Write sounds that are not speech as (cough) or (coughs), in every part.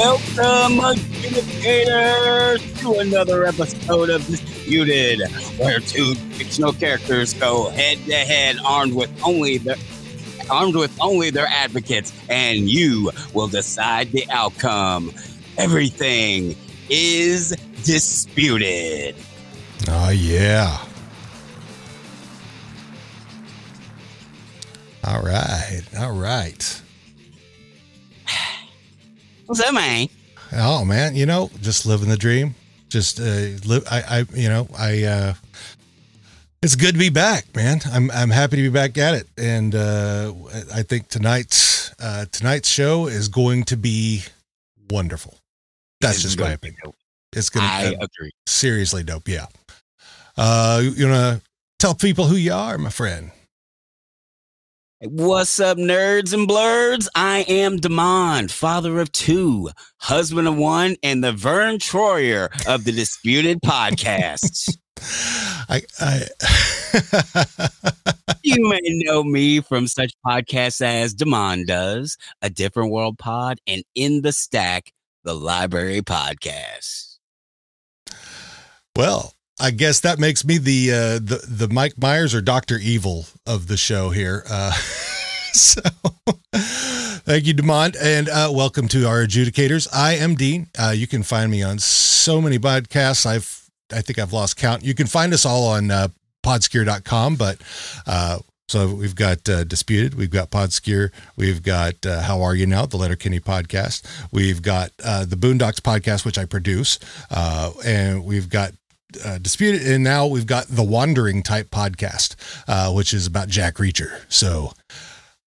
Welcome, adjudicators, to another episode of Disputed, where two fictional characters go head to head, armed with only their armed with only their advocates, and you will decide the outcome. Everything is disputed. Oh, yeah. All right. All right. What's up, man? Oh, man. You know, just living the dream. Just uh, live. I, I, you know, I, uh, it's good to be back, man. I'm, I'm happy to be back at it. And, uh, I think tonight's, uh, tonight's show is going to be wonderful. That's It's just my to be opinion. It's gonna. I to, agree. seriously dope. Yeah. Uh, you want to tell people who you are, my friend? What's up, nerds and blurs? I am Demond, father of two, husband of one, and the Verne Troyer of the Disputed Podcasts. (laughs) I, I, (laughs) you may know me from such podcasts as Demond Does, A Different World Pod, and In the Stack, the Library Podcast. well, I guess that makes me the, uh, the, the Mike Myers or Dr. Evil of the show here. Uh, (laughs) so thank you, Demond, and, uh, welcome to our adjudicators. I am Dean. Uh, you can find me on so many podcasts. I've, I think I've lost count. You can find us all on, uh, podskier.com, but, uh, so we've got uh, Disputed, we've got Podskier, we've got uh, How Are You Now, the Letterkenny podcast, we've got uh, the Boondocks podcast, which I produce, uh, and we've got uh, Disputed, and now we've got the Wandering type podcast, uh, which is about Jack Reacher. So,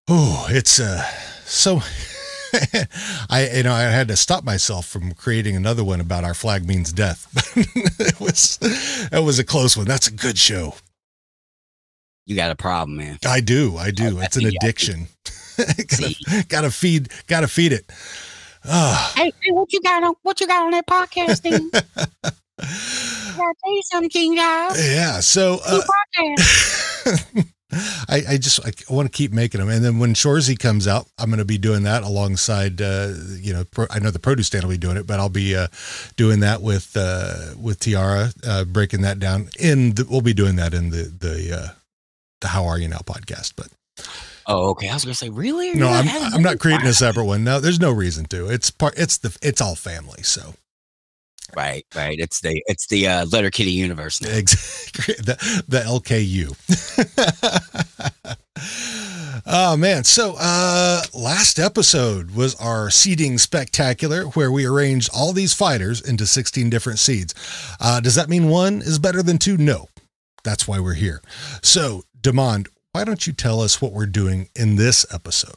oh, it's uh, so. (laughs) I you know I had to stop myself from creating another one about our flag means death. (laughs) it was it was a close one. That's a good show. You got a problem, man. I do. I do. Oh, It's an (laughs) addiction. Gotta, gotta feed. Gotta feed it. Ah, Hey, hey, what you got on what you got on that podcast thing? I gotta tell you something, King Giles. yeah. So uh, (laughs) I, I just I want to keep making them, and then when Shoresy comes out, I'm going to be doing that alongside. Uh, you know, pro, I know the produce stand will be doing it, but I'll be uh, doing that with uh, with Tiara, uh, breaking that down. In the, we'll be doing that in the the uh, the How Are You Now podcast. But Oh, okay. I was gonna say, really? no, I'm I'm not creating a separate one. No, there's no reason to. It's part. It's the it's all family. So Right, right. It's the it's the uh, Letterkenny universe now. Exactly. (laughs) The, the LKU. (laughs) oh man. So uh last episode was our seeding spectacular where we arranged all these fighters into 16 different seeds. Uh does that mean one is better than two? No. That's why we're here. So, Demond, why don't you tell us what we're doing in this episode?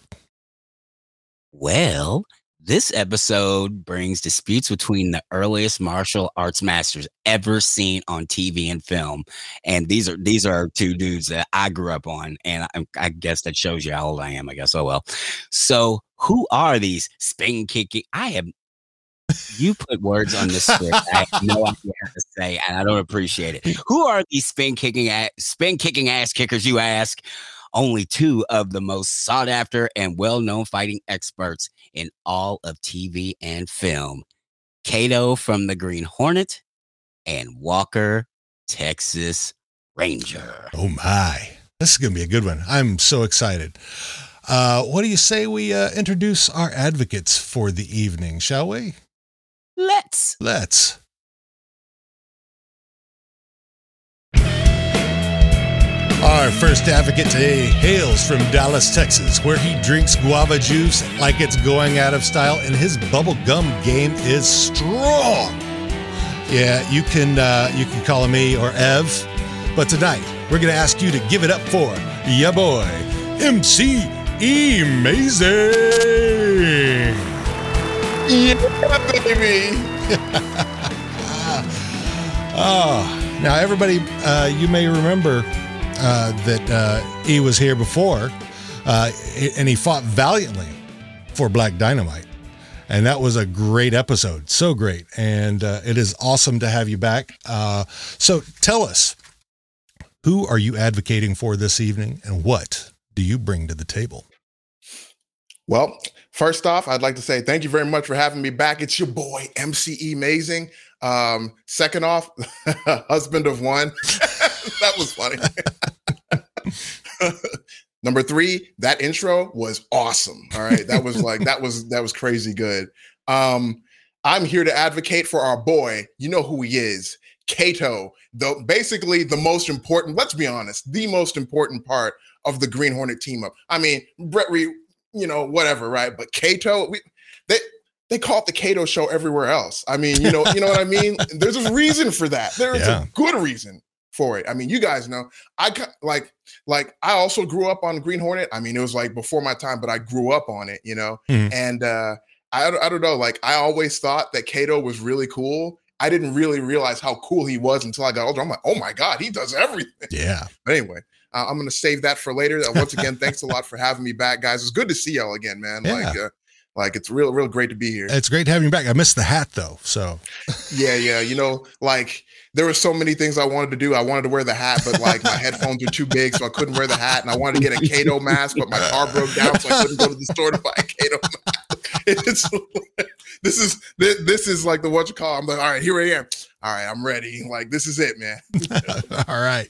Well, this episode brings disputes between the earliest martial arts masters ever seen on TV and film, and these are these are two dudes that I grew up on, and I, I guess that shows you how old I am. I guess. Oh well. So, who are these spin kicking? I have. You put words on this script. I have no (laughs) idea how to say, and I don't appreciate it. Who are these spin kicking ass, spin kicking ass kickers? You ask. Only two of the most sought after and well known fighting experts in all of TV and film. Kato from the Green Hornet and Walker, Texas Ranger. Oh my. This is going to be a good one. I'm so excited. Uh, what do you say we uh, introduce our advocates for the evening, shall we? Let's. Let's. Our first advocate today hails from Dallas, Texas, where he drinks guava juice like it's going out of style, and his bubblegum game is strong. Yeah, you can uh, you can call me or Ev, but tonight we're gonna ask you to give it up for ya boy, MC Amazing. Yeah, baby. Oh, (laughs) now everybody, uh, you may remember uh, that uh, he was here before, uh, and he fought valiantly for Black Dynamite, and that was a great episode, so great, and uh, it is awesome to have you back. Uh, so tell us, who are you advocating for this evening, and what do you bring to the table? Well, first off, I'd like to say thank you very much for having me back. It's your boy MCE Amazing. Um, second off, (laughs) husband of one. (laughs) (laughs) that was funny. (laughs) Number three, that intro was awesome. All right. That was like that was that was crazy good. Um, I'm here to advocate for our boy. You know who he is. Kato, the basically the most important, let's be honest, the most important part of the Green Hornet team up. I mean, Britt Reid, you know, whatever, right? But Kato, we, they they call it the Kato show everywhere else. I mean, you know, you know what I mean? (laughs) There's a reason for that. There is Yeah. a good reason for it. I mean, you guys know. I like like I also grew up on Green Hornet. I mean, it was like before my time, but I grew up on it, you know. Mhm. And uh I, I don't know, like I always thought that Kato was really cool. I didn't really realize how cool he was until I got older. I'm like, oh my god, he does everything. Yeah. (laughs) But anyway, uh, I'm gonna save that for later. Uh, once again, thanks a lot for having me back, guys. It's good to see y'all again, man. Yeah. Like, uh, like it's real, real great to be here. It's great having you back. I missed the hat though. So Yeah, yeah. You know, like there were so many things I wanted to do. I wanted to wear the hat, but like my headphones are too big, so I couldn't wear the hat. And I wanted to get a Kato mask, but my car broke down, so I couldn't go to the store to buy a Kato mask. (laughs) It's this is this, this is like the what you call. I'm like, all right, here I am. All right, I'm ready. Like this is it, man. (laughs) all right.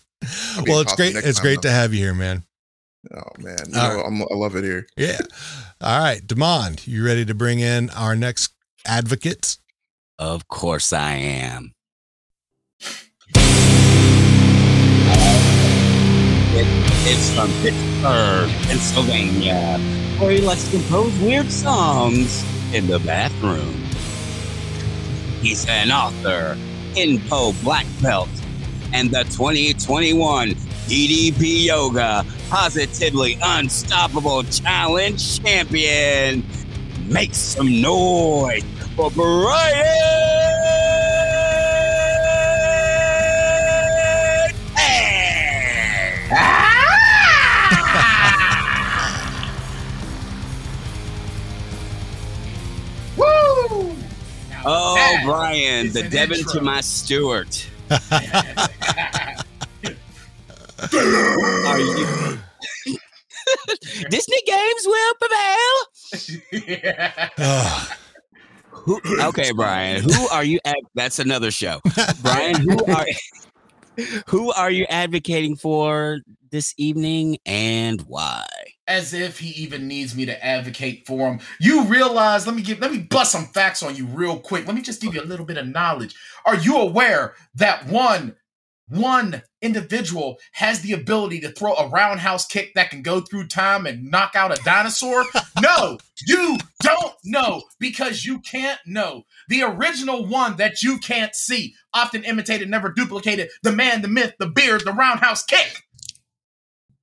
Well, it's great. It's time, great though. to have you here, man. Oh man, you know, I'm, I love it here. Yeah. All right, Demond, you ready to bring in our next advocate? Of course I am. It, it's from Pittsburgh, Pennsylvania, where he likes to compose weird songs in the bathroom. He's an author, Kenpo Black Belt, and the 2021 DDP Yoga Positively Unstoppable Challenge Champion. Make some noise for Brian! Oh, Brian, the an Devon intro. to my Stewart. (laughs) (laughs) Are you? Disney games will prevail. Ugh. (sighs) Who, okay, Brian. Who are you? Ad- that's another show. Brian, who are (laughs) who are you advocating for this evening, and why? As if he even needs me to advocate for him. You realize, let me give let me bust some facts on you real quick. Let me just give you a little bit of knowledge. Are you aware that one one individual has the ability to throw a roundhouse kick that can go through time and knock out a dinosaur? (laughs) no, you don't know because you can't know. The original one that you can't see, often imitated, never duplicated, the man, the myth, the beard, the roundhouse kick.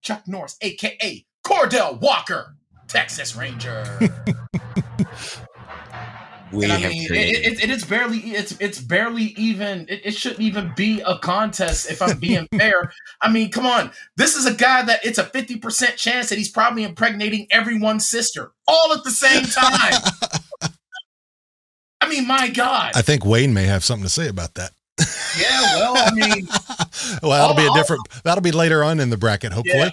Chuck Norris, aka Cordell Walker, Texas Ranger. (laughs) We and I mean, it, it, it is barely it's it's barely even it, it shouldn't even be a contest if I'm being (laughs) fair. I mean, come on, this is a guy that it's a fifty percent chance that he's probably impregnating everyone's sister all at the same time. I mean, my God. I think Wayne may have something to say about that. Yeah, well, I mean, (laughs) well, that'll be a different. That'll be later on in the bracket, hopefully. Yeah.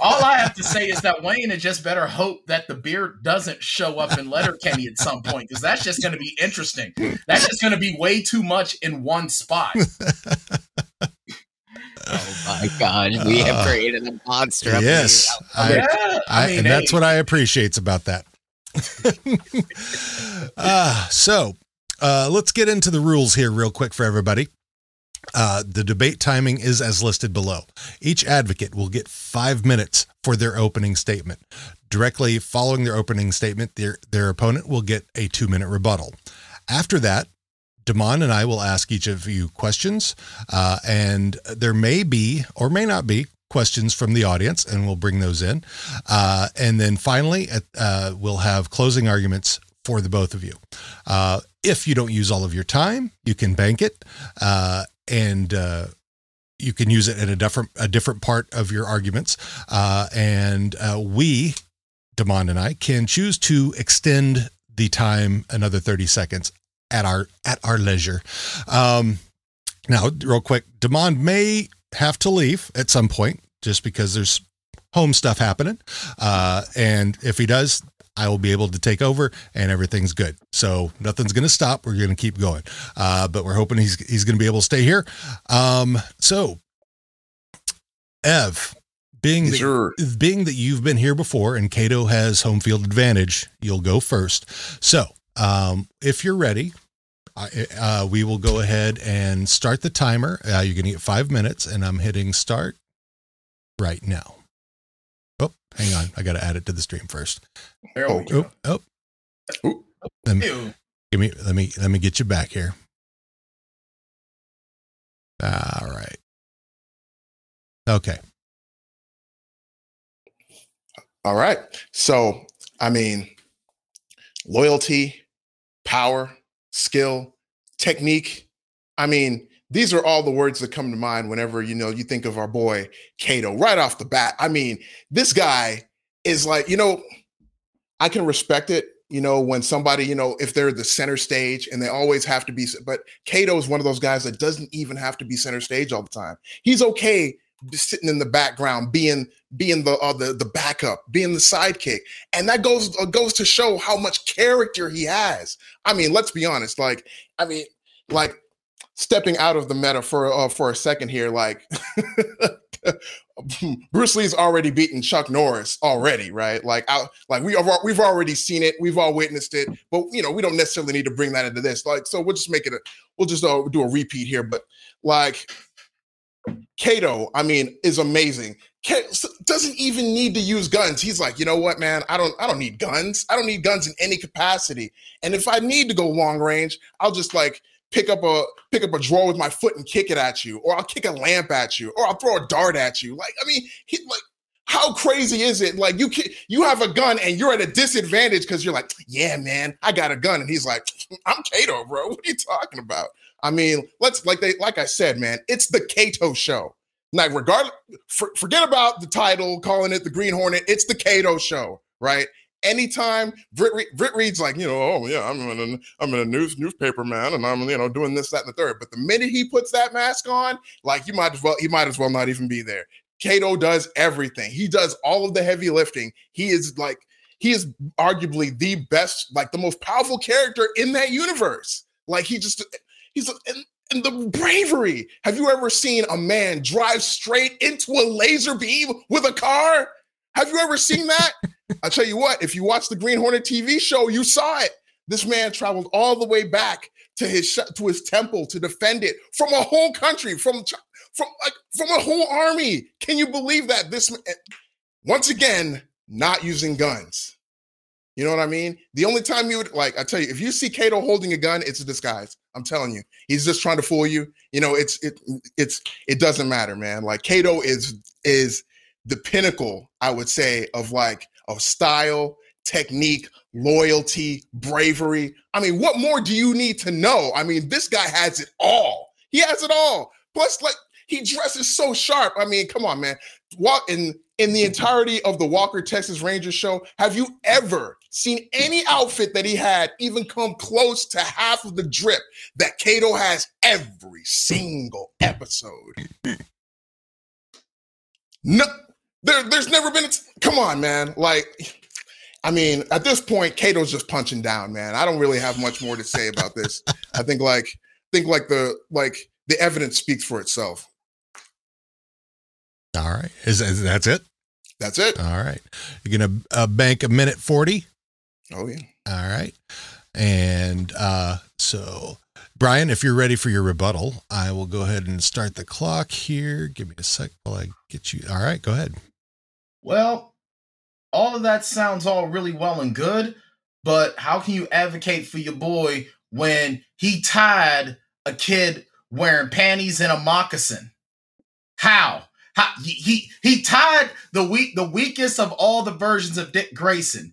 All I have to say is that Wayne had just better hope that the beard doesn't show up in Letterkenny at some point because that's just going to be interesting. That's just going to be way too much in one spot. oh my God, we have Uh, created a monster. of Yes, I, yeah, I, I mean, and that's what I appreciates about that. (laughs) uh, so uh, let's get into the rules here, real quick, for everybody. Uh, the debate timing is as listed below. Each advocate will get five minutes for their opening statement. Directly following their opening statement, their, their opponent will get a two minute rebuttal. After that, Damon and I will ask each of you questions, uh, and there may be or may not be questions from the audience, and we'll bring those in. Uh, and then finally, uh, we'll have closing arguments for the both of you. Uh, if you don't use all of your time, you can bank it, uh, and uh, you can use it in a different a different part of your arguments. Uh, and uh, we, Damon and I, can choose to extend the time another thirty seconds at our at our leisure. Um, now, real quick, Damon may have to leave at some point just because there's home stuff happening. Uh, and if he does, I will be able to take over and everything's good. So nothing's going to stop. We're going to keep going. Uh, but we're hoping he's, he's going to be able to stay here. Um, so Ev, being that, Sure. being that you've been here before and Kato has home field advantage, you'll go first. So, um, if you're ready, uh, we will go ahead and start the timer. Uh, you're going to get five minutes, and I'm hitting start right now. Oh, hang on. I got to add it to the stream first. There we oh, go. Oh, oh. Ooh. Let me, give me, let me, let me get you back here. All right. Okay. All right. So, I mean, loyalty, power, skill, technique. I mean, these are all the words that come to mind whenever you know you think of our boy Kato right off the bat. I mean, this guy is like, you know, I can respect it, you know, when somebody, you know, if they're the center stage and they always have to be, but Kato is one of those guys that doesn't even have to be center stage all the time. He's okay sitting in the background, being being the uh, the the backup, being the sidekick, and that goes uh, goes to show how much character he has. I mean, let's be honest. Like, I mean, like stepping out of the meta for uh, for a second here, like. (laughs) Bruce Lee's already beaten Chuck Norris already, right? Like, out, like we are, we've already seen it, we've all witnessed it, but you know, we don't necessarily need to bring that into this. Like, so we'll just make it a, we'll just uh, do a repeat here. But like, Kato, I mean, is amazing. Doesn't even need to use guns. He's like, you know what, man? I don't, I don't need guns. I don't need guns in any capacity. And if I need to go long range, I'll just like pick up a pick up a drawer with my foot and kick it at you, or I'll kick a lamp at you, or I'll throw a dart at you. Like, I mean, he like. How crazy is it? Like you can, you have a gun and you're at a disadvantage because you're like, yeah, man, I got a gun, and he's like, I'm Kato, bro. What are you talking about? I mean, let's like they like I said, man, it's the Kato show. Like, regardless, for, forget about the title, calling it the Green Hornet. It's the Kato show, right? Anytime Brit, Re- Britt Reid's like, you know, oh yeah, I'm in a, I'm in a news newspaper man, and I'm you know doing this, that, and the third. But the minute he puts that mask on, like you might as well, he might as well not even be there. Kato does everything. He does all of the heavy lifting. He is like, he is arguably the best, like the most powerful character in that universe. Like he just, he's and, and the bravery. Have you ever seen a man drive straight into a laser beam with a car? Have you ever seen that? (laughs) I tell you what, if you watch the Green Hornet TV show, you saw it. This man traveled all the way back to his to his temple to defend it from a whole country, from from like from a whole army. Can you believe that? This eh, once again, not using guns. You know what I mean? The only time you would like, I tell you, if you see Kato holding a gun, it's a disguise. I'm telling you, he's just trying to fool you. You know, it's it it's it doesn't matter, man. Like Kato is is the pinnacle, I would say, of like of style, technique, loyalty, bravery. I mean, what more do you need to know? I mean, this guy has it all. He has it all. Plus, like he dresses so sharp. I mean, come on, man. Walk in in the entirety of the Walker Texas Rangers show. Have you ever seen any outfit that he had even come close to half of the drip that Kato has every single episode? No, there, there's never been. A t- Come on, man. Like, I mean, at this point, Kato's just punching down, man. I don't really have much more to say about this. I think like, think like the like the evidence speaks for itself. All right. Is, is that's it? That's it. All right. You're gonna uh, bank a minute forty. Oh yeah. All right. And uh, so, Brian, if you're ready for your rebuttal, I will go ahead and start the clock here. Give me a sec while I get you. All right, go ahead. Well, all of that sounds all really well and good, but how can you advocate for your boy when he tied a kid wearing panties and a moccasin? How? How he he, tied the weak the weakest of all the versions of Dick Grayson.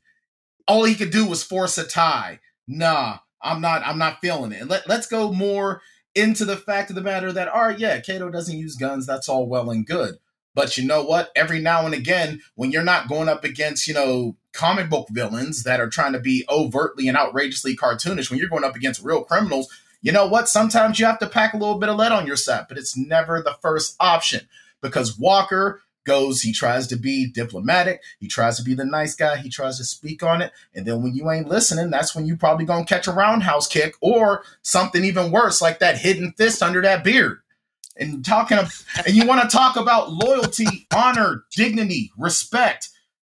All he could do was force a tie. Nah, I'm not I'm not feeling it. And let, let's go more into the fact of the matter that all right, yeah, Cato doesn't use guns, that's all well and good. But you know what? Every now and again, when you're not going up against, you know, comic book villains that are trying to be overtly and outrageously cartoonish, when you're going up against real criminals, you know what? Sometimes you have to pack a little bit of lead on your set, but it's never the first option because Walker goes, he tries to be diplomatic, he tries to be the nice guy, he tries to speak on it. And then when you ain't listening, that's when you probably gonna catch a roundhouse kick or something even worse, like that hidden fist under that beard. And talking and you want to talk about loyalty, honor, dignity, respect.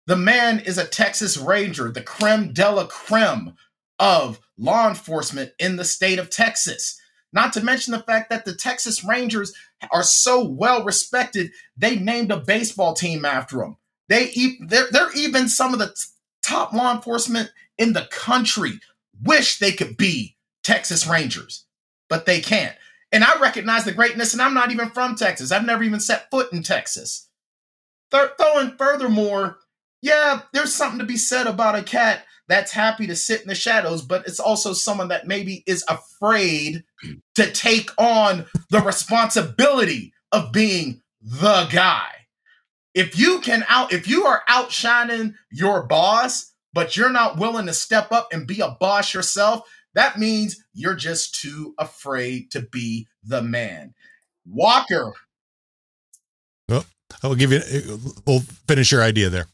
The man is a Texas Ranger, the creme de la creme of law enforcement in the state of Texas. Not to mention the fact that the Texas Rangers are so well respected, they named a baseball team after them. They they're, they're even some of the top law enforcement in the country wish they could be Texas Rangers, but they can't. And I recognize the greatness, and I'm not even from Texas. I've never even set foot in Texas. Th- throwing furthermore, yeah, there's something to be said about a cat that's happy to sit in the shadows, but it's also someone that maybe is afraid to take on the responsibility of being the guy. If you can out, if you are outshining your boss, but you're not willing to step up and be a boss yourself, that means you're just too afraid to be the man. Walker. Well, I will give you, we'll finish your idea there.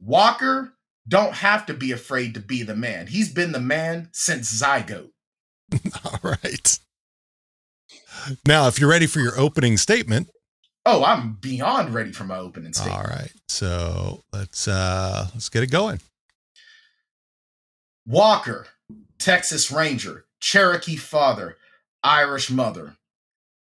Walker don't have to be afraid to be the man. He's been the man since Zygote. (laughs) All right. Now, if you're ready for your opening statement. Oh, I'm beyond ready for my opening statement. All right. So let's uh let's get it going. Walker, Texas Ranger, Cherokee father, Irish mother.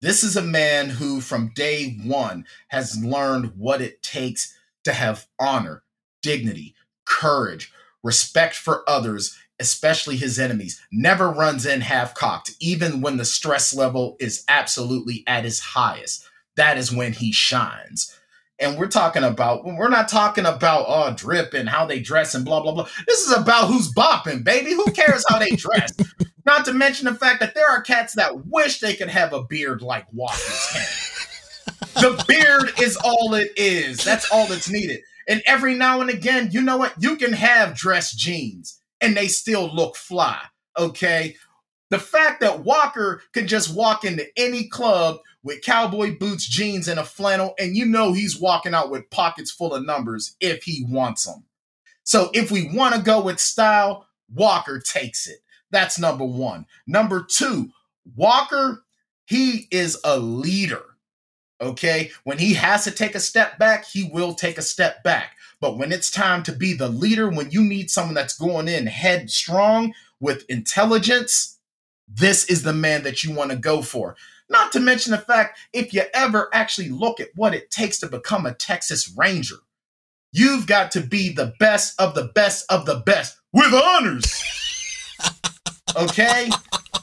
This is a man who, from day one, has learned what it takes to have honor, dignity, courage, respect for others, especially his enemies, never runs in half cocked, even when the stress level is absolutely at its highest. That is when he shines. And we're talking about, we're not talking about oh, drip and how they dress and blah, blah, blah. This is about who's bopping, baby. Who cares how they dress? (laughs) not to mention the fact that there are cats that wish they could have a beard like Walker's can. the beard is all it is. That's all that's needed. And every now and again, you know what? You can have dress jeans and they still look fly. Okay. The fact that Walker could just walk into any club with cowboy boots, jeans, and a flannel, and you know he's walking out with pockets full of numbers if he wants them. So if we want to go with style, Walker takes it. That's number one. Number two, Walker, he is a leader. Okay. When he has to take a step back, he will take a step back. But when it's time to be the leader, when you need someone that's going in headstrong with intelligence, this is the man that you want to go for. Not to mention the fact, if you ever actually look at what it takes to become a Texas Ranger, you've got to be the best of the best of the best with honors. (laughs) Okay?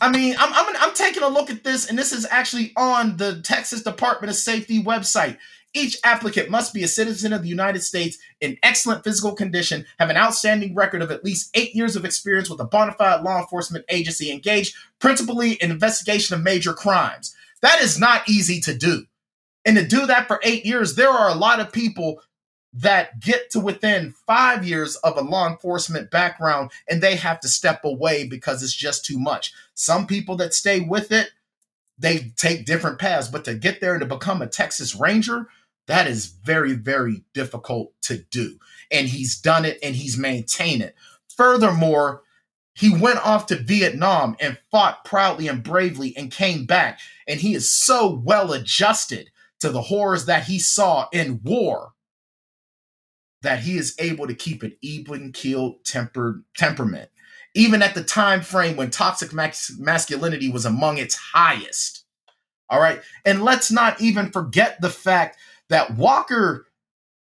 I mean, I'm, I'm, I'm taking a look at this, and this is actually on the Texas Department of Safety website. Each applicant must be a citizen of the United States in excellent physical condition, have an outstanding record of at least eight years of experience with a bona fide law enforcement agency engaged principally in investigation of major crimes. That is not easy to do. And to do that for eight years, there are a lot of people that get to within five years of a law enforcement background and they have to step away because it's just too much. Some people that stay with it, they take different paths, but to get there and to become a Texas Ranger, that is very, very difficult to do. And he's done it and he's maintained it. Furthermore, he went off to Vietnam and fought proudly and bravely and came back. And he is so well adjusted to the horrors that he saw in war that he is able to keep an even keeled tempered temperament even at the time frame when toxic masculinity was among its highest all right and let's not even forget the fact that walker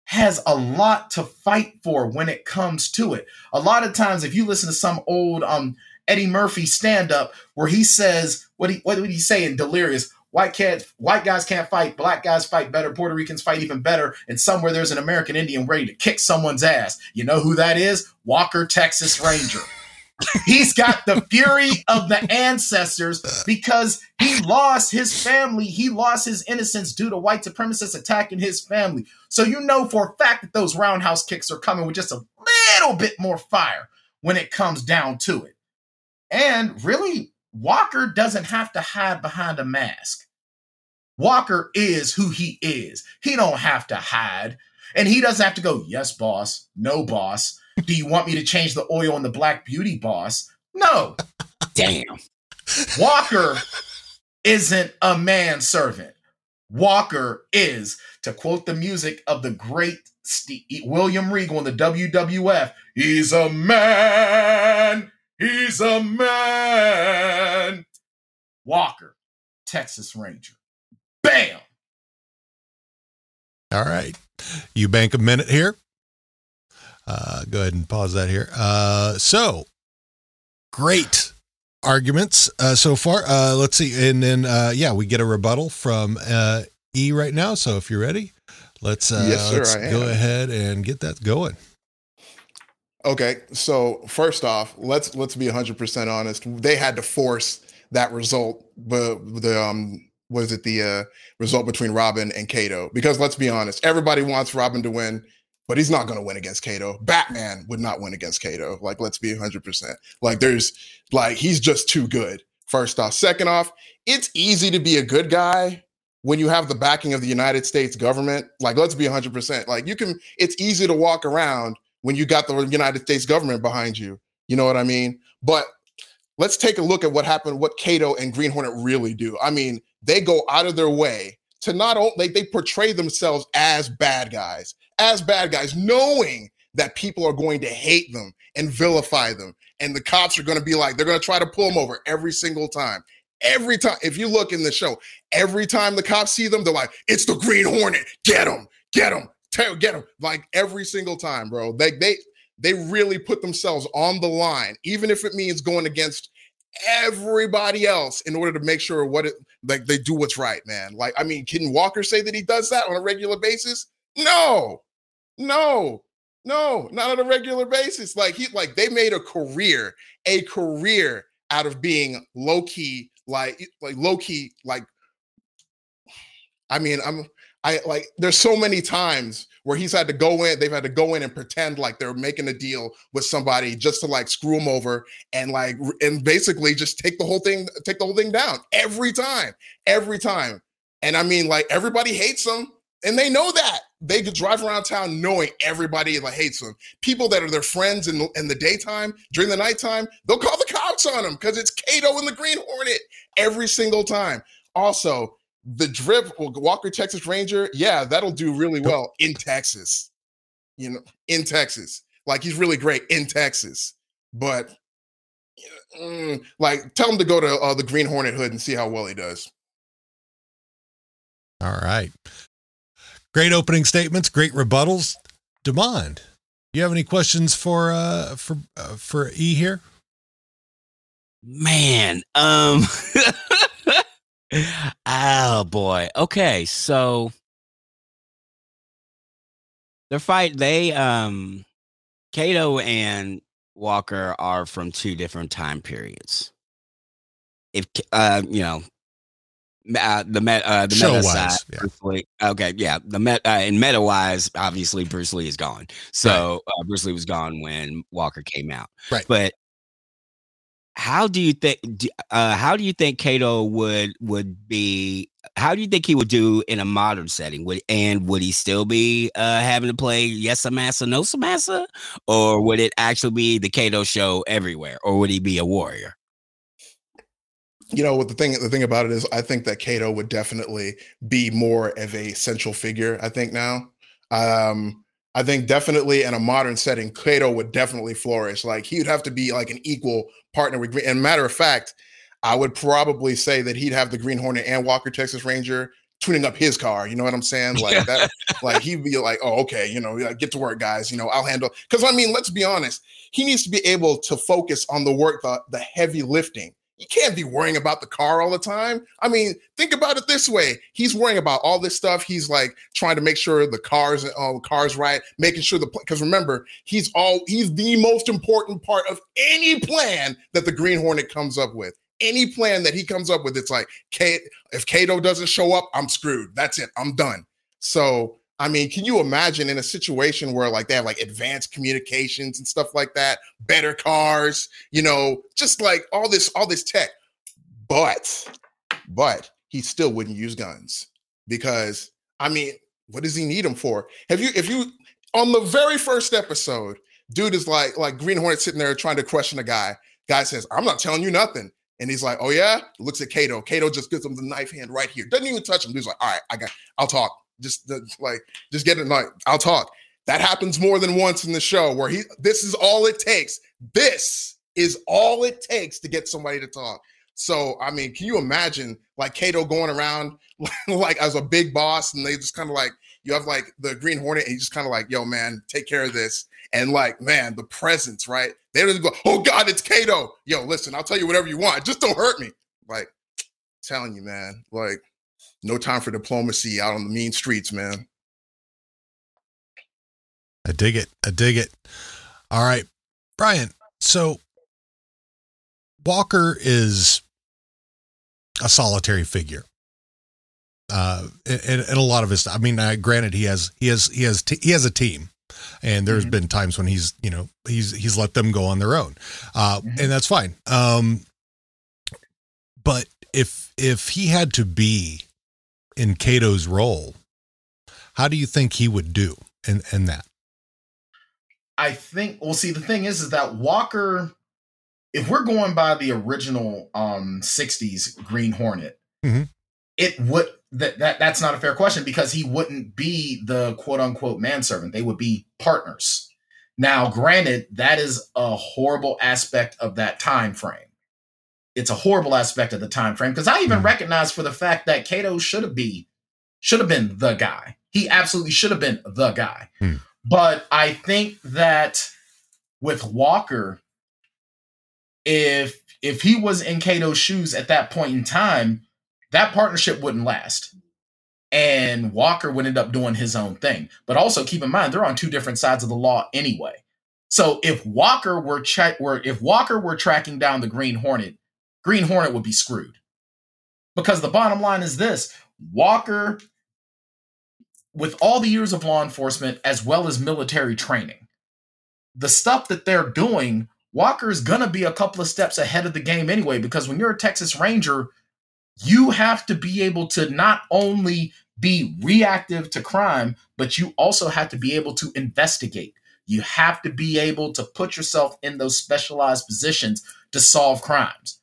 has a lot to fight for when it comes to it a lot of times if you listen to some old um eddie murphy stand up where he says what he what would he say in delirious White cats, white guys can't fight. Black guys fight better. Puerto Ricans fight even better. And somewhere there's an American Indian ready to kick someone's ass. You know who that is? Walker, Texas Ranger. He's got the fury of the ancestors because he lost his family. He lost his innocence due to white supremacists attacking his family. So you know for a fact that those roundhouse kicks are coming with just a little bit more fire when it comes down to it. And really, Walker doesn't have to hide behind a mask. Walker is who he is. He don't have to hide. And he doesn't have to go, yes, boss. No, boss. Do you want me to change the oil in the Black Beauty, boss? No. Damn. Walker isn't a manservant. Walker is, to quote the music of the great Steve, William Regal in the WWF, he's a man. He's a man. Walker, Texas Ranger. Bam. All right. You bank a minute here. Uh, go ahead and pause that here. Uh, so great arguments uh, so far. Uh, let's see. And then, uh, yeah, we get a rebuttal from uh, E right now. So if you're ready, let's, uh, Yes, sir, let's go ahead and get that going. Okay, so first off, let's let's be 100% honest. They had to force that result, but the um was it the uh result between Robin and Kato? Because let's be honest, everybody wants Robin to win, but he's not going to win against Kato. Batman would not win against Kato. Like let's be 100%. Like there's like he's just too good. First off, second off, it's easy to be a good guy when you have the backing of the United States government. Like let's be 100%. Like you can it's easy to walk around when you got the United States government behind you. You know what I mean? But let's take a look at what happened, what Kato and Green Hornet really do. I mean, they go out of their way to not only like, they portray themselves as bad guys, as bad guys, knowing that people are going to hate them and vilify them. And the cops are going to be like, they're going to try to pull them over every single time. Every time, if you look in the show, every time the cops see them, they're like, it's the Green Hornet. Get him, get Tell, get them like every single time, bro. They they they really put themselves on the line, even if it means going against everybody else in order to make sure what it like they do what's right, man. Like, I mean, can Walker say that he does that on a regular basis? No, no, no, not on a regular basis. Like he like they made a career, a career out of being low key, like like low key, like I mean, I'm I like there's so many times where he's had to go in, they've had to go in and pretend like they're making a deal with somebody just to like screw him over and like and basically just take the whole thing, take the whole thing down every time, every time. And I mean, like everybody hates them, and they know that. They could drive around town knowing everybody like hates them. People that are their friends in the, in the daytime, during the nighttime, they'll call the cops on them because it's Kato and the Green Hornet every single time. Also, the drip Walker Texas Ranger, yeah, that'll do really well in Texas. You know, in Texas, like he's really great in Texas. But mm, like, tell him to go to uh, the Green Hornet hood and see how well he does. All right. Great opening statements, great rebuttals. Demond, you have any questions for uh for uh, for E here? Man, um (laughs) Oh boy. Okay, so their fight they um Kato and Walker are from two different time periods. If uh you know uh, the met uh the meta side, yeah. Bruce Lee- okay, yeah, the met uh, in meta wise, obviously Bruce Lee is gone. So uh, Bruce Lee was gone when Walker came out. Right. But how do you think uh how do you think Kato would would be how do you think he would do in a modern setting would and would he still be uh having to play yes a massa no massa or would it actually be the Kato show everywhere or would he be a warrior you know what the thing the thing about it is i think that kato would definitely be more of a central figure i think now. Um i think definitely in a modern setting kato would definitely flourish. Like he would have to be like an equal partner with green and matter of fact i would probably say that he'd have the green hornet and walker texas ranger tuning up his car you know what i'm saying? Like that (laughs) like he'd be like oh okay you know get to work guys you know i'll handle because i mean let's be honest he needs to be able to focus on the work the, the heavy lifting you can't be worrying about the car all the time. I mean, think about it this way: he's worrying about all this stuff. He's like trying to make sure the cars, uh, cars right, making sure the because remember, he's all he's the most important part of any plan that the Green Hornet comes up with. Any plan that he comes up with, it's like, K, if Kato doesn't show up, I'm screwed. That's it. I'm done. So I mean, can you imagine in a situation where like they have like advanced communications and stuff like that, better cars, you know, just like all this, all this tech. But, but he still wouldn't use guns because I mean, what does he need them for? Have you if you on the very first episode, dude is like like Green Hornet sitting there trying to question a guy. Guy says, "I'm not telling you nothing." And he's like, "Oh yeah." Looks at Kato. Kato just gives him the knife hand right here. Doesn't even touch him. Dude's like, "All right, I got. I'll talk. Just the, like, just get it. Like, I'll talk." That happens more than once in the show where he. This is all it takes. This is all it takes to get somebody to talk. So, I mean, can you imagine like Kato going around (laughs) like as a big boss, and they just kind of like you have like the Green Hornet, and he's just kind of like, "Yo, man, take care of this." And like, man, the presence, right? They don't go, "Oh God, it's Kato." Yo, listen, I'll tell you whatever you want, just don't hurt me. Like, telling you, man, like, no time for diplomacy out on the mean streets, man. I dig it. I dig it. All right, Brian. So Walker is a solitary figure. Uh, and, and a lot of his, I mean, uh, granted, he has, he has, he has, t- he has a team, and there's Mhm. been times when he's, you know, he's, he's let them go on their own, uh, Mhm. and that's fine. Um, but if if he had to be in Kato's role, how do you think he would do in in that? I think well see the thing is is that Walker if we're going by the original um 60s Green Hornet Mhm. it would that, that that's not a fair question because he wouldn't be the quote unquote manservant they would be partners now granted that is a horrible aspect of that time frame it's a horrible aspect of the time frame because I even Mhm. recognize for the fact that Kato should have be should have been the guy he absolutely should have been the guy Hmm. but I think that with Walker, if if he was in Kato's shoes at that point in time, that partnership wouldn't last. And Walker would end up doing his own thing. But also keep in mind, they're on two different sides of the law anyway. So if Walker were tra- were if Walker were tracking down the Green Hornet, Green Hornet would be screwed. Because the bottom line is this Walker with all the years of law enforcement as well as military training, the stuff that they're doing, Walker is gonna be a couple of steps ahead of the game anyway. Because when you're a Texas Ranger, you have to be able to not only be reactive to crime, but you also have to be able to investigate. You have to be able to put yourself in those specialized positions to solve crimes.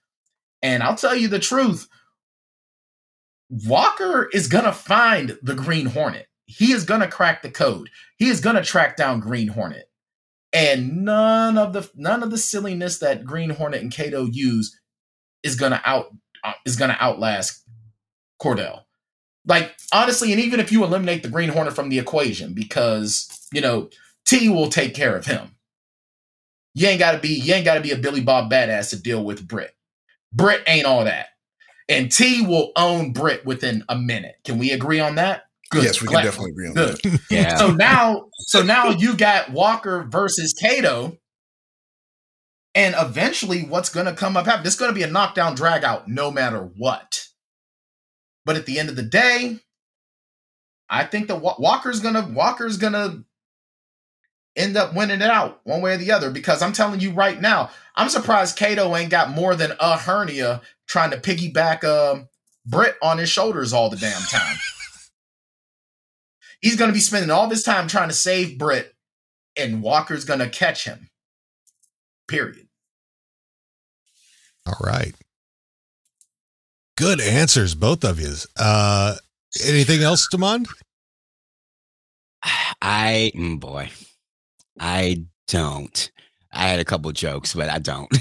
And I'll tell you the truth Walker is going to find the Green Hornet. He is going to crack the code. He is going to track down Green Hornet. And none of the none of the silliness that Green Hornet and Kato use is going to out uh, is going to outlast Cordell. Like honestly, and even if you eliminate the Green Hornet from the equation because, you know, T will take care of him. You ain't got to be you ain't got to be a Billy Bob badass to deal with Britt. Britt ain't all that. And T will own Britt within a minute. Can we agree on that? Good. Yes, we can Glad- definitely agree on Good. that. Yeah. So now, so now you got Walker versus Kato, and eventually, what's going to come up? happen? This is going to be a knockdown drag out, no matter what. But at the end of the day, I think that Walker's gonna Walker's gonna end up winning it out one way or the other. Because I'm telling you right now, I'm surprised Kato ain't got more than a hernia trying to piggyback um Britt on his shoulders all the damn time. (laughs) He's going to be spending all this time trying to save Britt, and Walker's going to catch him. Period. All right. Good answers, both of you. Uh, anything else, Demond? (sighs) I, mm, boy, I don't. I had a couple jokes, but I don't. (laughs)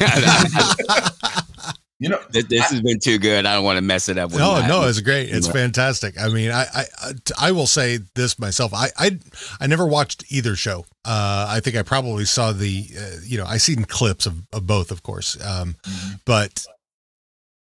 You know, this this has been too good. I don't want to mess it up. With no, no, it's great. It's fantastic. I mean, I, I, I- I will say this myself. I, I, I never watched either show. Uh, I think I probably saw the, uh, you know, I seen clips of, of both, of course. Um, but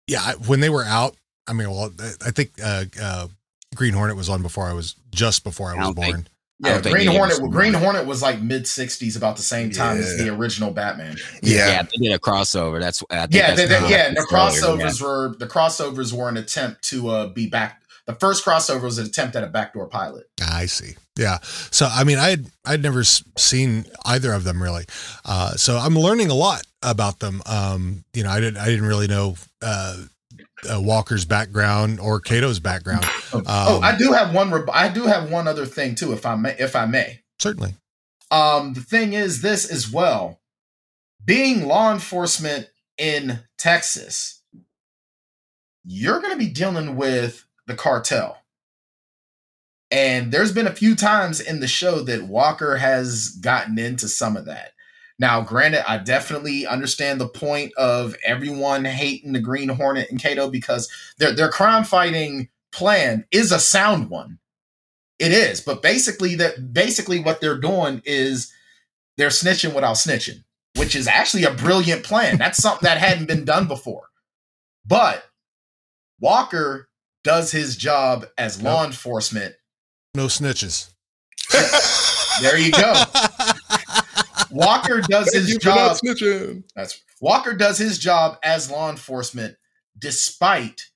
yeah, I- when they were out, I mean, well, I think uh, uh, Green Hornet was on before I was just before I I was think- born. I yeah, don't Green Hornet. Green. Hornet was like mid '60s, about the same time as the original Batman. yeah. Yeah. they did a crossover. That's I think Yeah, that's they, they- yeah. happened The earlier, crossovers were the crossovers were an attempt to uh, be back. The first crossover was an attempt at a backdoor pilot. I see. Yeah. So I mean, I had I'd never seen either of them really. Uh, so I'm learning a lot about them. Um, you know, I didn't I didn't really know uh, uh, Walker's background or Kato's background. oh, oh, Um, I do have one. reb- I do have one other thing too, if I may. If I may. Certainly. Um, the thing is this as well. Being law enforcement in Texas, you're going to be dealing with the cartel. And there's been a few times in the show that Walker has gotten into some of that. Now, granted, I definitely understand the point of everyone hating the Green Hornet and Kato because their their crime fighting plan is a sound one. It is, but basically that basically what they're doing is they're snitching without snitching, which is actually a brilliant plan. That's something that hadn't been done before. But Walker does his job as law enforcement. No snitches. There you go. (laughs) Walker does his you for not job. That's Walker does his job as law enforcement, despite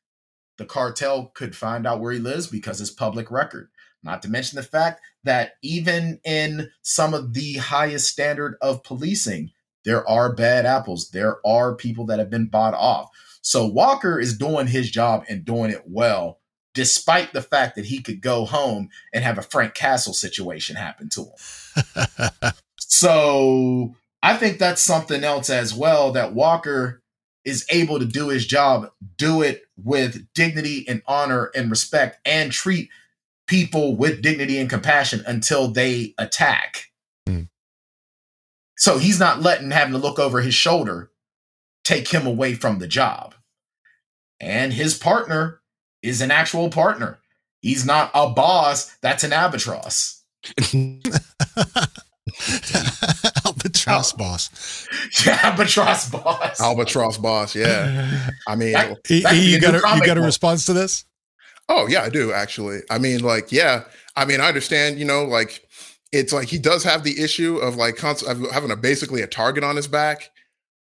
the cartel could find out where he lives because it's public record. Not to mention the fact that even in some of the highest standard of policing, there are bad apples. There are people that have been bought off. So Walker is doing his job and doing it well, despite the fact that he could go home and have a Frank Castle situation happen to him. (laughs) So I think that's something else as well that Walker is able to do his job, do it with dignity and honor and respect, and treat people with dignity and compassion until they attack. Hmm. So he's not letting having to look over his shoulder take him away from the job. And his partner is an actual partner. He's not a boss, that's an albatross. (laughs) (laughs) Albatross Oh. boss. (laughs) Yeah, albatross boss. Albatross boss. Yeah. (laughs) I mean, That- E- That could E, you got new a, you got a response to this? Oh yeah, I do actually. I mean, like, yeah. I mean, I understand. You know, like, it's like he does have the issue of like const- of having a basically a target on his back,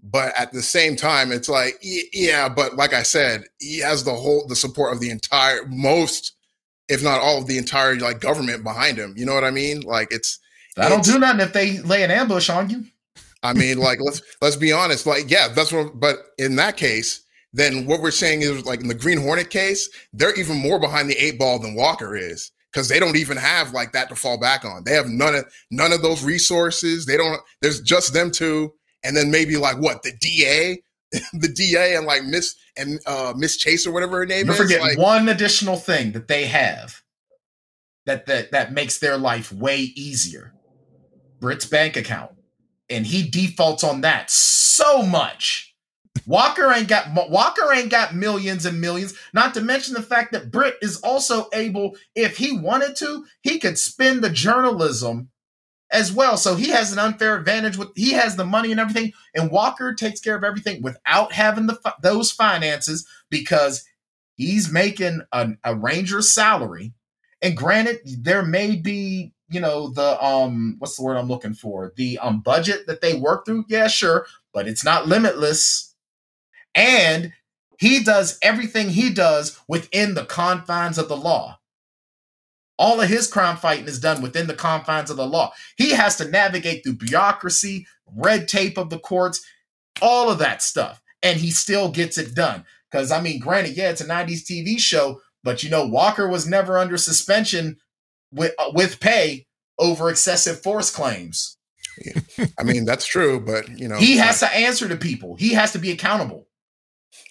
but at the same time, it's like, yeah. But like I said, he has the whole the support of the entire most, if not all of the entire like government behind him. You know what I mean? Like, it's. I don't do nothing if they lay an ambush on you. I mean, like let's let's be honest. Like, yeah, that's what. But in that case, then what we're saying is like in the Green Hornet case, they're even more behind the eight ball than Walker is because they don't even have like that to fall back on. They have none of none of those resources. They don't. There's just them two, and then maybe like what the DA, (laughs) the DA, and like Miss and uh Miss Chase or whatever her name You're is. forgetting Like, one additional thing that they have that that that makes their life way easier. Britt's bank account, and he defaults on that so much. Walker ain't got Walker ain't got millions and millions. Not to mention the fact that Britt is also able, if he wanted to, he could spend the journalism as well. So he has an unfair advantage with he has the money and everything, and Walker takes care of everything without having the those finances because he's making an, a ranger's salary. And granted, there may be you know the um what's the word I'm looking for the um budget that they work through. Yeah, sure, but it's not limitless. And he does everything he does within the confines of the law. All of his crime fighting is done within the confines of the law. He has to navigate through bureaucracy, red tape of the courts, all of that stuff. And he still gets it done. Because, I mean, granted, yeah, it's a 90s TV show, but you know, Walker was never under suspension with, uh, with pay over excessive force claims. (laughs) I mean, that's true, but you know, He has to answer to people, he has to be accountable.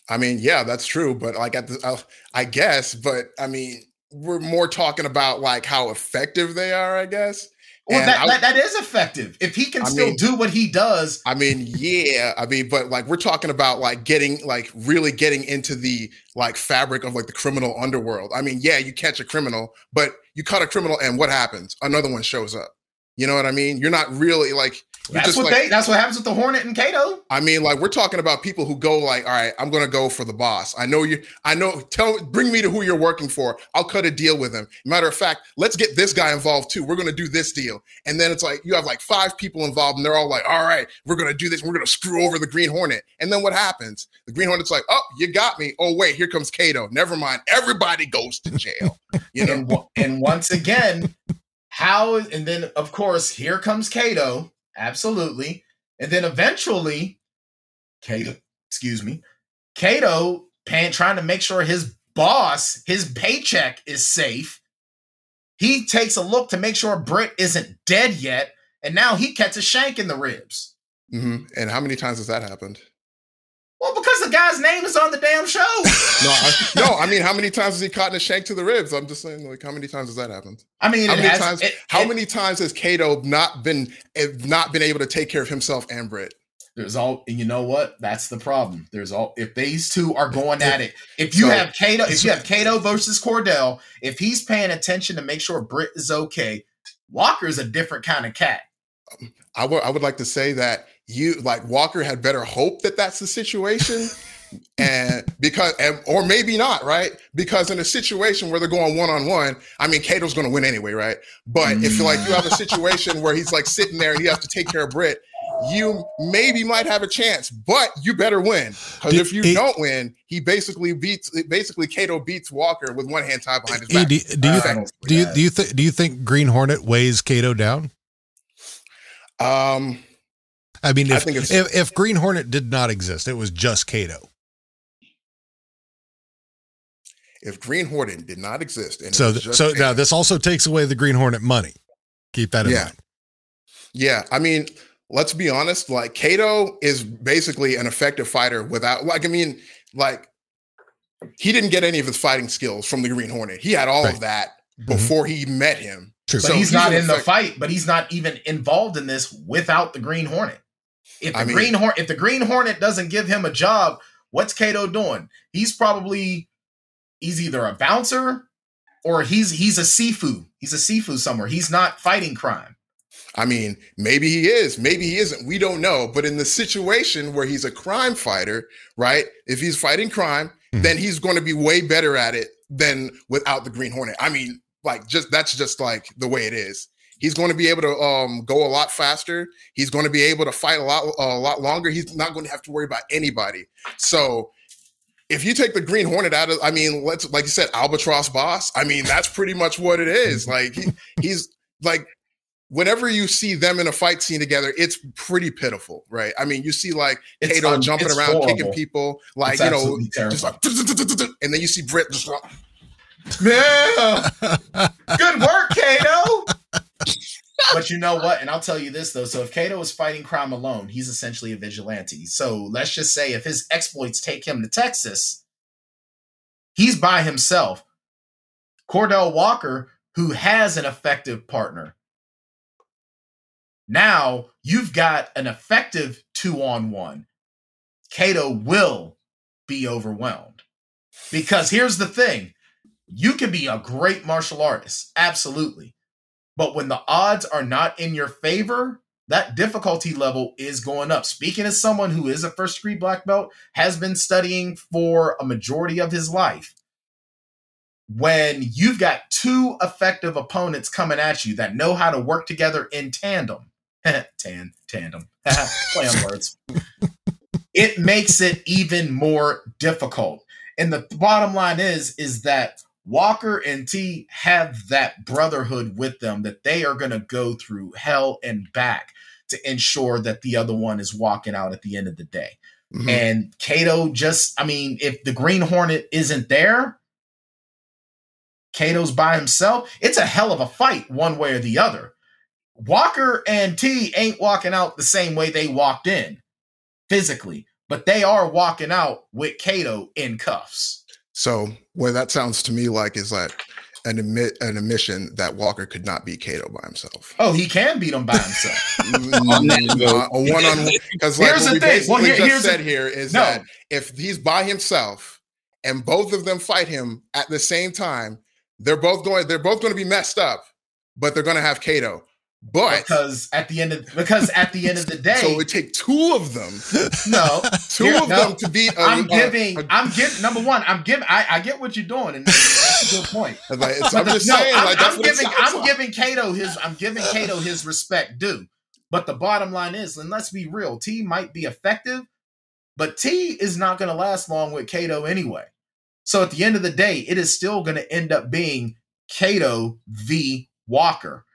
I mean, yeah, that's true, but like at the, uh, I guess, but I mean, we're more talking about like how effective they are, I guess. Well, that, I- that, that is effective. If he can I still mean- do what he does, I mean, yeah, I mean, but like we're talking about like getting like really getting into the like fabric of like the criminal underworld. I mean, yeah, you catch a criminal, but you caught a criminal and what happens? Another one shows up. You know what I mean? You're not really like that's what like they that's what happens with the Hornet and Kato. I mean, like we're talking about people who go like, all right, I'm gonna go for the boss. I know you. I know. Tell, bring me to who you're working for. I'll cut a deal with him. Matter of fact, let's get this guy involved too. We're gonna do this deal, and then it's like you have like five people involved, and they're all like, all right, we're gonna do this. We're gonna screw over the Green Hornet, and then what happens? The Green Hornet's like, oh, you got me. Oh wait, here comes Kato. Never mind. Everybody goes to jail. (laughs) You know. And and once again, how? and then of course here comes Kato, absolutely, and then eventually, Kato, excuse me, Kato paying, trying to make sure his boss, his paycheck is safe. He takes a look to make sure Britt isn't dead yet, and now he a shank in the ribs. hmm And how many times has that happened? Well, because the guy's name is on the damn show. (laughs) No, I, no. I mean, how many times has he caught in a shank to the ribs? I'm just saying, like, how many times has that happened? I mean, How it many has, times? it- how it- many times has Kato not been eh, not been able to take care of himself and Britt? There's all, and you know what? That's the problem. There's all. If these two are going at it, if you So- have Kato, if you have Kato versus Cordell, if he's paying attention to make sure Britt is okay, Walker is a different kind of cat. I would I would like to say that you like Walker had better hope that that's the situation. (laughs) and because and, or maybe not right because in a situation where they're going one-on-one i mean Kato's going to win anyway right but if like you have a situation where he's like sitting there and he has to take care of Britt you maybe might have a chance but you better win because if you it- don't win he basically beats basically Kato beats Walker with one hand tied behind his back do, do you think? don't see Do you do you think? Do you think Green Hornet weighs Kato down? um I mean, if, think it's- if if Green Hornet did not exist, it was just Kato. if Green Hornet did not exist and So just so Kato- now this also takes away the Green Hornet money. Keep that in Yeah. mind. Yeah, I mean, let's be honest. Like Kato is basically an effective fighter without, like, I mean, like he didn't get any of his fighting skills from the Green Hornet. He had all Right. of that mm-hmm. before he met him. True. But So he's, he's not an in the fight. But he's not even involved in this without the Green Hornet. If the I mean- Green Hornet, if the Green Hornet doesn't give him a job, what's Kato doing? He's probably he's either a bouncer or he's he's a seafood. He's a seafood somewhere. He's not fighting crime. I mean, maybe he is, maybe he isn't. We don't know. But in the situation where he's a crime fighter, right? If he's fighting crime, Mhm. then he's going to be way better at it than without the Green Hornet. I mean, like just that's just like the way it is. He's going to be able to um, go a lot faster. He's going to be able to fight a lot a lot longer. He's not going to have to worry about anybody. So if you take the Green Hornet out of, I mean, let's like you said, Albatross Boss. I mean, that's pretty much what it is. Like he, he's like whenever you see them in a fight scene together, it's pretty pitiful, right? I mean, you see like It's Kato un- jumping around, kicking people, like It's you know, just like, (laughs) and then you see Britt just like, (laughs) Yeah. (laughs) Good work, Kato. But you know what? And I'll tell you this though. So if Kato is fighting crime alone, he's essentially a vigilante. So let's just say if his exploits take him to Texas, he's by himself. Cordell Walker, who has an effective partner. Now you've got an effective two on one. Kato will be overwhelmed. Because here's the thing you can be a great martial artist, absolutely. But when the odds are not in your favor, that difficulty level is going up. Speaking as someone who is a first degree black belt, has been studying for a majority of his life, when you've got two effective opponents coming at you that know how to work together in tandem, (laughs) tan, tandem, (laughs) play on words, it makes it even more difficult. And the bottom line is, is that Walker and T have that brotherhood with them that they are going to go through hell and back to ensure that the other one is walking out at the end of the day. mhm. And Kato just, I mean, if the Green Hornet isn't there, Kato's by himself, it's a hell of a fight one way or the other. Walker and T ain't walking out the same way they walked in physically, but they are walking out with Kato in cuffs. So what that sounds to me like is that an admit an admission that Walker could not beat Kato by himself. Oh, he can beat him by himself. (laughs) On that a one on one because like Here's what the we thing. basically Well, here- just here's the- said here is No. that if he's by himself and both of them fight him at the same time, they're both going they're both going to be messed up, but they're going to have Kato. But because at the end of because at the end of the (laughs) day, so it would take two of them, (laughs) no, (laughs) two of no. them to beat. A, I'm giving, I'm giving. Number one, I'm giving. I, I get what you're doing, and that's a good point. like, I'm just no, saying, I'm, like I'm giving. I'm like. giving Kato his. I'm giving Kato his respect due. But the bottom line is, and let's be real, T might be effective, but T is not going to last long with Kato anyway. So at the end of the day, it is still going to end up being Kato v Walker.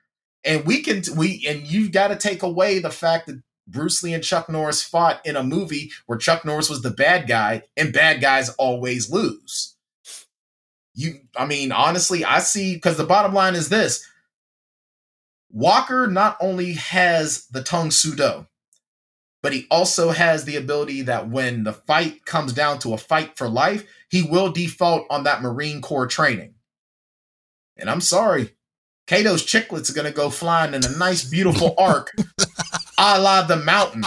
And we can we and you've got to take away the fact that Bruce Lee and Chuck Norris fought in a movie where Chuck Norris was the bad guy, and bad guys always lose. You, I mean, honestly, I see because the bottom line is this Walker not only has the Tang Soo Do, but he also has the ability that when the fight comes down to a fight for life, he will default on that Marine Corps training. And I'm sorry, Kato's chicklets are going to go flying in a nice, beautiful arc, a la the mountain,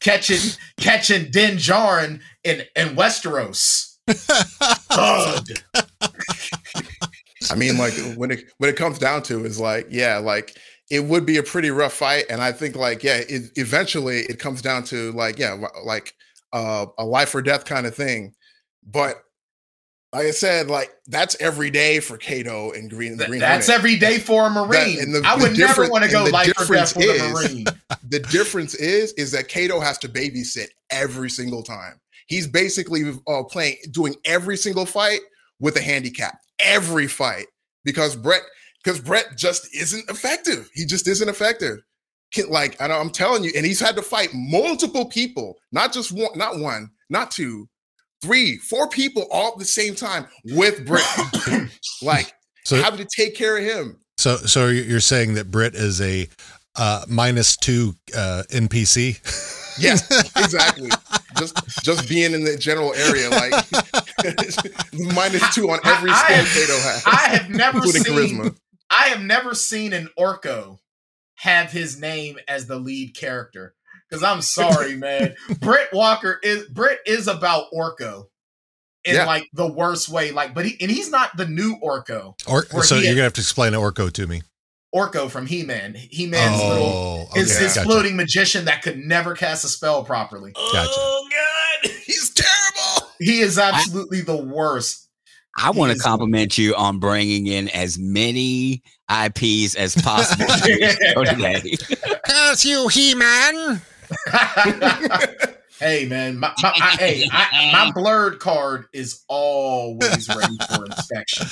catching catching Din Djarin in in Westeros. (laughs) I mean, like when it when it comes down to is like, yeah, like it would be a pretty rough fight, and I think like, yeah, it, eventually it comes down to like, yeah, like uh, a life or death kind of thing. But like I said, like that's every day for Kato and Green. Th- Green that's Hornet. every day for a Marine. That- and the- I would never want to go the life or death with a Marine. (laughs) the difference is is that Kato has to babysit every single time. He's basically uh, playing, doing every single fight with a handicap, every fight because Brett, because Brett just isn't effective. He just isn't effective. Like and I'm telling you, and he's had to fight multiple people, not just one, not one, not two, three, four people all at the same time with Brett. (coughs) like So, having to take care of him. so, so you're saying that Britt is a uh, minus two uh, NPC? (laughs) Yeah, exactly. just just being in the general area, like (laughs) minus two on every I- I skill have- Kato has, I have never (laughs) seen. charisma. I have never seen an Orko have his name as the lead character. Because I'm sorry, man. (laughs) Britt Walker is Britt is about Orko in Yeah. like the worst way. Like, but he and he's not the new Orko. Or Or so you're gonna have to explain Orko to me. Orko from He Man. He Man's oh, little Oh, his, okay, his gotcha. floating magician that could never cast a spell properly. Gotcha. Oh God, (laughs) he's terrible. He is absolutely the worst. I want to compliment you on bringing in as many IPs as possible to the (laughs) show today. Curse you, He-Man! hey man, my, my, I, hey, I, my (laughs) blurred card is always ready for inspection.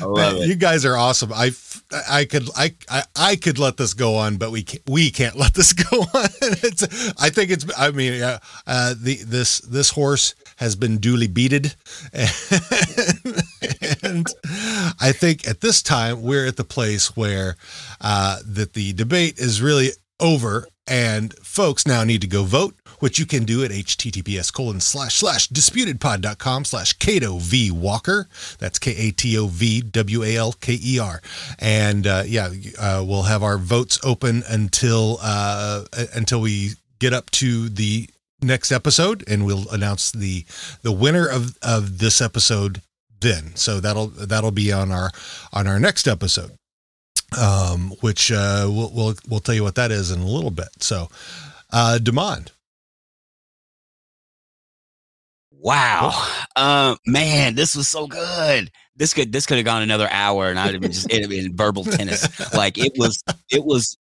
I love Man, it. You guys are awesome. I, f- I could I, I I could let this go on, but we can't, we can't let this (laughs) go on. It's, I think it's. I mean, uh, uh, the this this horse has been duly beated, (laughs) and, I think at this time we're at the place where uh, that the debate is really over, and folks now need to go vote. Which you can do at https colon slash slash disputedpod.com slash Kato V Walker. That's K A T O V W A L K E R. And uh, yeah, uh, we'll have our votes open until uh, until we get up to the next episode, and we'll announce the the winner of of this episode then. So that'll that'll be on our on our next episode, um, which uh, we'll we'll we'll tell you what that is in a little bit. So, uh, Demond. Wow. Uh, man, this was so good. This could this could have gone another hour, and I'd have been just it'd have been verbal tennis. Like it was, it was.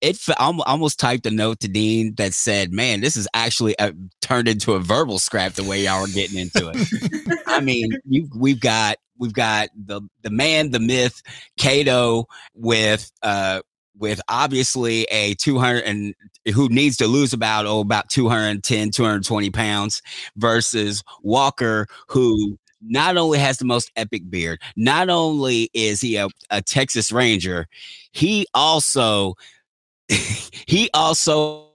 It almost typed a note to Dean that said, "Man, this is actually a, turned into a verbal scrap the way y'all are getting into it." I mean, you, we've got we've got the the man, the myth, Kato with uh with obviously a 200 and who needs to lose about oh about 210 220 pounds versus Walker who not only has the most epic beard not only is he a, a Texas Ranger he also (laughs) he also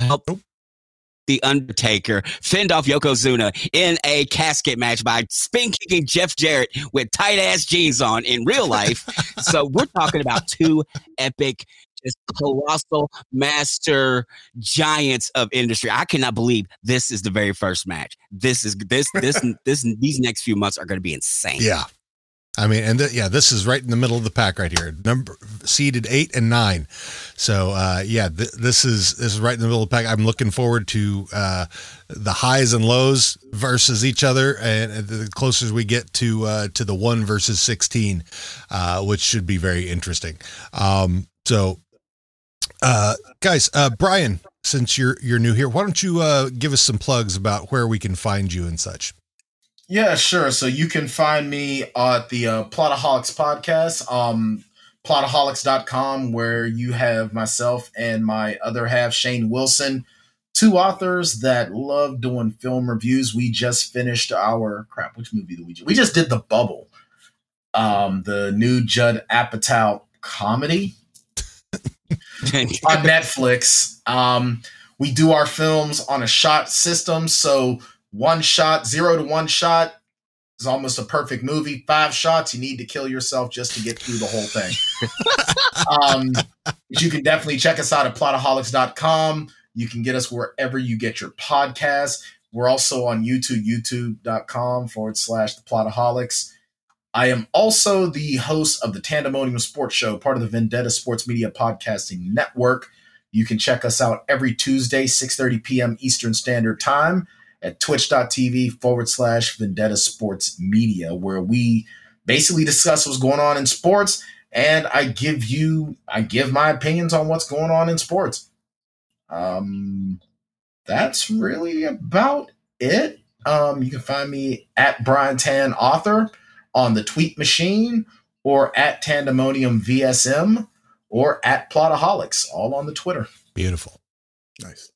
helped the Undertaker fend off Yokozuna in a casket match by spin kicking Jeff Jarrett with tight ass jeans on in real life. (laughs) so we're talking about two epic, just colossal master giants of industry. I cannot believe this is the very first match. This is this this (laughs) this these next few months are going to be insane. Yeah. I mean, and th- yeah, this is right in the middle of the pack right here. Number seeded eight and nine. So uh, yeah, th- this is this is right in the middle of the pack. I'm looking forward to uh, the highs and lows versus each other, and and the closer we get to uh, to the one versus sixteen, uh, which should be very interesting. Um, so, uh, guys, uh, Brian, since you're you're new here, why don't you uh, give us some plugs about where we can find you and such? Yeah, sure. So you can find me at the uh, Plotaholics podcast. Um, plotaholics.com, where you have myself and my other half, Shane Wilson, two authors that love doing film reviews. We just finished our crap. Which movie did we do? We just did The Bubble, um, the new Judd Apatow comedy (laughs) on Netflix. Um, we do our films on a shot system. So one shot, zero to one shot is almost a perfect movie. Five shots, you need to kill yourself just to get through the whole thing. (laughs) um, but you can definitely check us out at plotaholics.com. You can get us wherever you get your podcasts. We're also on YouTube, youtube.com forward slash the plotaholics. I am also the host of the Tandemonium Sports Show, part of the Vendetta Sports Media Podcasting Network. You can check us out every Tuesday, 6.30 p.m. Eastern Standard Time at twitch.tv forward slash Vendetta Sports Media, where we basically discuss what's going on in sports and I give you, I give my opinions on what's going on in sports. Um, that's really about it. Um, you can find me at Brian Tan Author on the tweet machine or at Tandemonium VSM or at Plotaholics, all on the Twitter. Beautiful. Nice.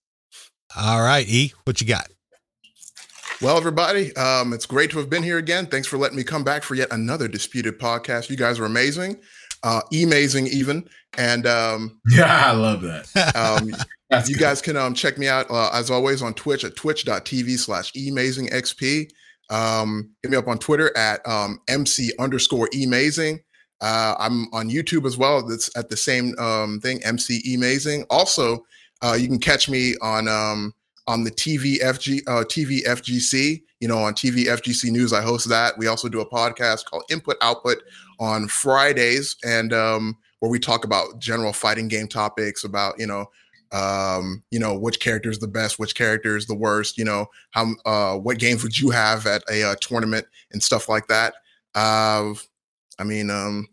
All right, E, what you got? Well, everybody, um, it's great to have been here again. Thanks for letting me come back for yet another disputed podcast. You guys are amazing, uh, amazing even. And um, (laughs) yeah, I love that. Um, (laughs) you guys can um, check me out uh, as always on Twitch at twitch.tv slash amazingxp. Um, hit me up on Twitter at um, MC underscore amazing. Uh, I'm on YouTube as well. That's at the same um, thing, MC amazing. Also, uh, you can catch me on um, on the TVFG uh, TVFGC. You know, on TVFGC News, I host that. We also do a podcast called Input Output on Fridays, and um, where we talk about general fighting game topics about you know um, you know, which character is the best, which character is the worst, you know, how, uh, what games would you have at a uh, tournament and stuff like that. Uh, I mean, um,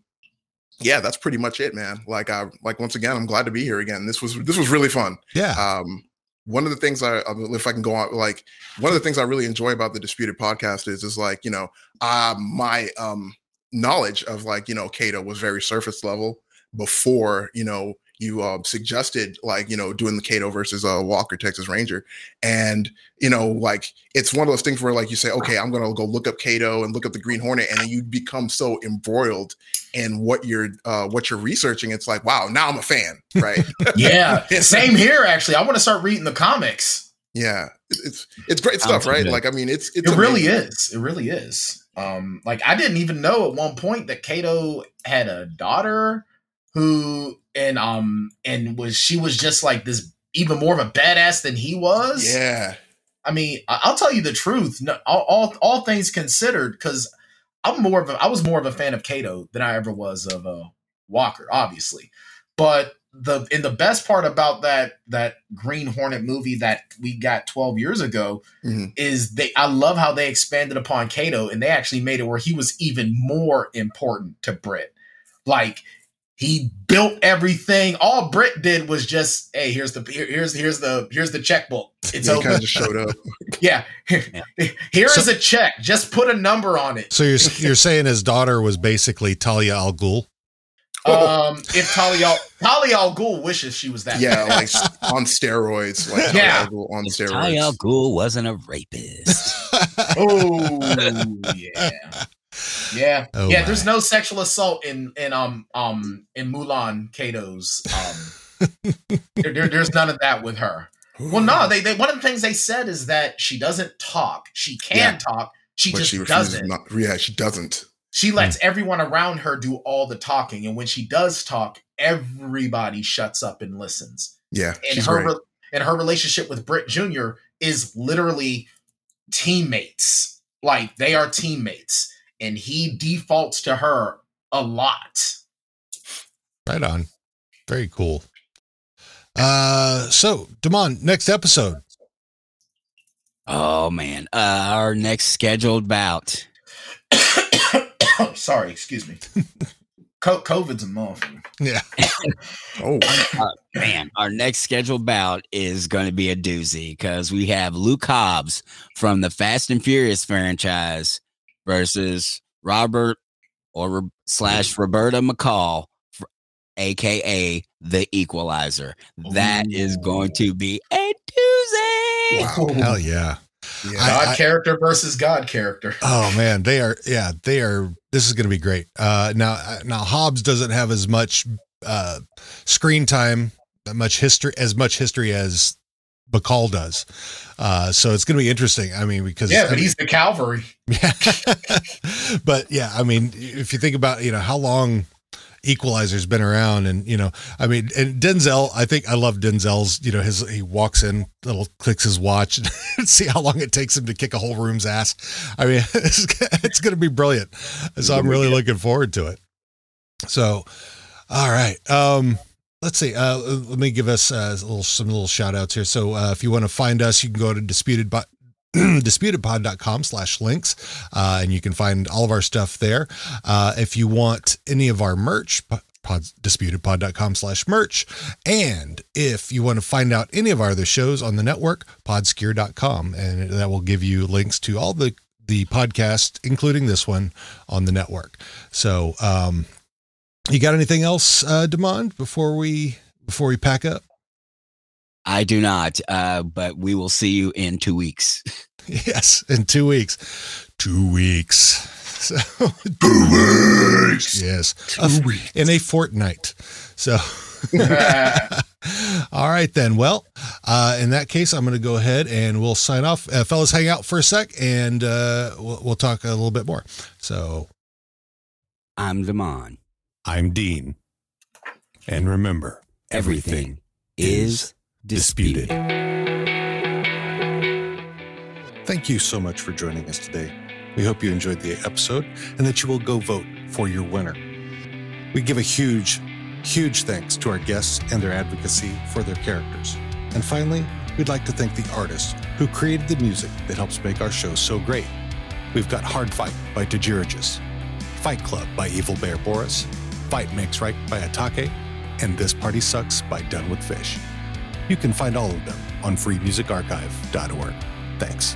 yeah, that's pretty much it, man. Like, I, like, once again, I'm glad to be here again. This was, this was really fun. Yeah. Um, one of the things I, if I can go on, like, one of the things I really enjoy about the Disputed podcast is, is like, you know, uh, my, um, knowledge of like, you know, Kato was very surface level before, you know, you uh, suggested like you know doing the Kato versus uh, Walker Texas Ranger, and you know like it's one of those things where like you say okay I'm gonna go look up Kato and look up the Green Hornet, and you become so embroiled in what you're uh, what you're researching. It's like wow now I'm a fan, right? (laughs) (laughs) yeah, same here. Actually, I want to start reading the comics. Yeah, it's it's great stuff, right? Like I mean, it's, it's it really is. It really is. Um, like I didn't even know at one point that Kato had a daughter who and um and was she was just like this even more of a badass than he was. Yeah. I mean, I'll tell you the truth. No, all, all, all things considered, because I'm more of a, I was more of a fan of Kato than I ever was of uh, Walker, obviously. But the in the best part about that that Green Hornet movie that we got 12 years ago mm-hmm. is they I love how they expanded upon Kato and they actually made it where he was even more important to Britt. Like he built everything. All Britt did was just, hey, here's the here, here's here's the here's the checkbook. It's yeah, open. Kind of just showed up. (laughs) yeah, yeah. (laughs) here so, is a check. Just put a number on it. So you're you're saying his daughter was basically Talia al Ghul? Um, if Talia Talia al Ghul wishes she was that. Yeah, like (laughs) on steroids. Like yeah, on if steroids. Talia al Ghul wasn't a rapist. oh yeah. Yeah, oh yeah. My. There's no sexual assault in in um um in Mulan Kato's. Um, (laughs) there, there, there's none of that with her. Well, no, they, they one of the things they said is that she doesn't talk. She can yeah. talk. She but just she doesn't. Not, yeah, she doesn't. She lets mm. everyone around her do all the talking, and when she does talk, everybody shuts up and listens. Yeah, and her re- and her relationship with Britt Jr. is literally teammates. Like they are teammates and he defaults to her a lot. Right on. Very cool. Uh so Damon, next episode. Oh man. Uh our next scheduled bout. oh, (coughs) Sorry, excuse me. (laughs) COVID's a month. Yeah. (laughs) oh uh, man, our next scheduled bout is going to be a doozy because we have Luke Hobbs from the Fast and Furious franchise versus Robert or slash Roberta McCall aka the Equalizer. That is going to be a doozy. Wow. Hell yeah. Yeah. God I- character versus God character. Oh man, they are. Yeah, they are. This is going to be great. Uh, now, uh, now Hobbs doesn't have as much uh, screen time, much history, as much history as McCall does. Uh, so it's going to be interesting. I mean, because Yeah, I but mean- he's the cavalry. (laughs) Yeah. (laughs) but yeah, I mean, if you think about, you know, how long Equalizer's been around and, you know, I mean, and Denzel, I think I love Denzel's, you know, his, he walks in, little clicks his watch (laughs) and see how long it takes him to kick a whole room's ass. I mean, it's, it's going to be brilliant. So I'm really looking forward to it. So, all right. Um, let's see. Uh, let me give us uh, little, some little shout outs here. So, uh, if you want to find us, you can go to disputed, Bo- (clears throat) disputedpod.com slash links uh, and you can find all of our stuff there uh, if you want any of our merch pod, disputedpod.com slash merch and if you want to find out any of our other shows on the network podskier.com and that will give you links to all the the podcast including this one on the network so um you got anything else uh Demond before we before we pack up I do not, uh, but we will see you in two weeks. (laughs) Yes, in two weeks. Two weeks. (laughs) So, Two weeks. yes, Two A- weeks. in a fortnight. So, (laughs) all right then. Well, uh, in that case, I'm going to go ahead and we'll sign off. Uh, fellas, hang out for a sec, and uh, we'll, we'll talk a little bit more. So, I'm Damon. I'm Dean, and remember, Everything is disputed. Thank you so much for joining us today. We hope you enjoyed the episode and that you will go vote for your winner. We give a huge, huge thanks to our guests and their advocacy for their characters. And finally, we'd like to thank the artists who created the music that helps make our show so great. We've got Hard Fight by Tajirigis, Fight Club by Evil Bear Boris, Fight Makes Right by Atake, and This Party Sucks by Done with Fish. You can find all of them on freemusicarchive.org. Thanks.